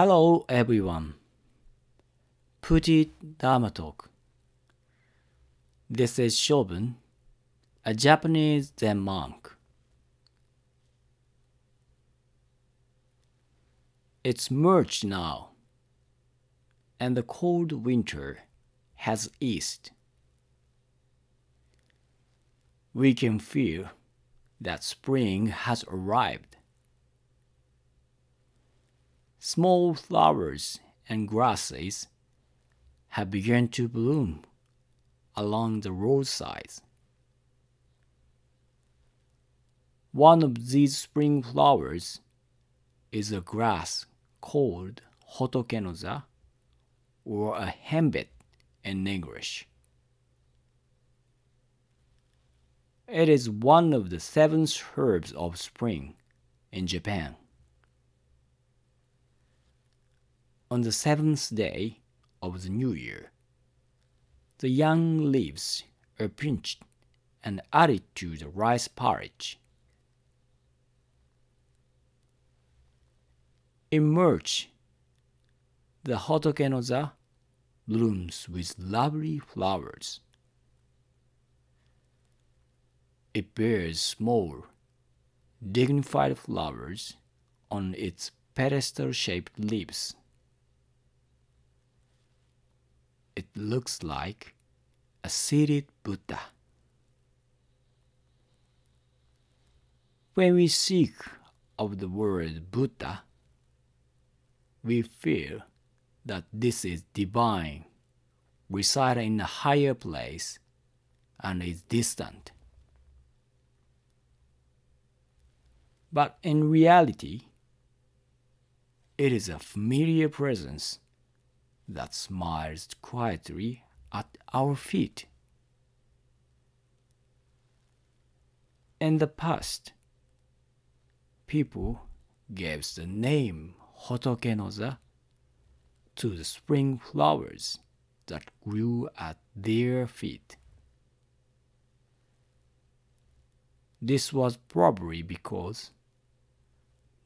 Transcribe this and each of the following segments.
Hello everyone. Puji Dharma Talk. This is Shobun, a Japanese Zen monk. It's March now, and the cold winter has eased. We can feel that spring has arrived. Small flowers and grasses have begun to bloom along the roadsides. One of these spring flowers is a grass called hotokenoza or a henbit in English. It is one of the seven herbs of spring in Japan. On the seventh day of the new year, the young leaves are pinched and added to the rice porridge. In March, the hotokenoza blooms with lovely flowers. It bears small, dignified flowers on its pedestal shaped leaves. It looks like a seated Buddha. When we speak of the word Buddha, we feel that this is divine, residing in a higher place, and is distant. But in reality, it is a familiar presence that smiles quietly at our feet. In the past, people gave the name Hotokenoza to the spring flowers that grew at their feet. This was probably because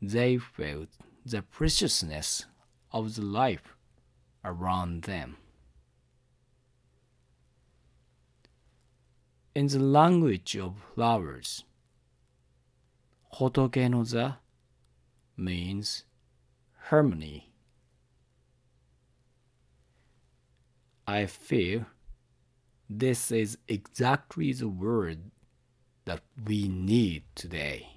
they felt the preciousness of the life around them. In the language of flowers, Hotokenoza means harmony. I feel this is exactly the word that we need today.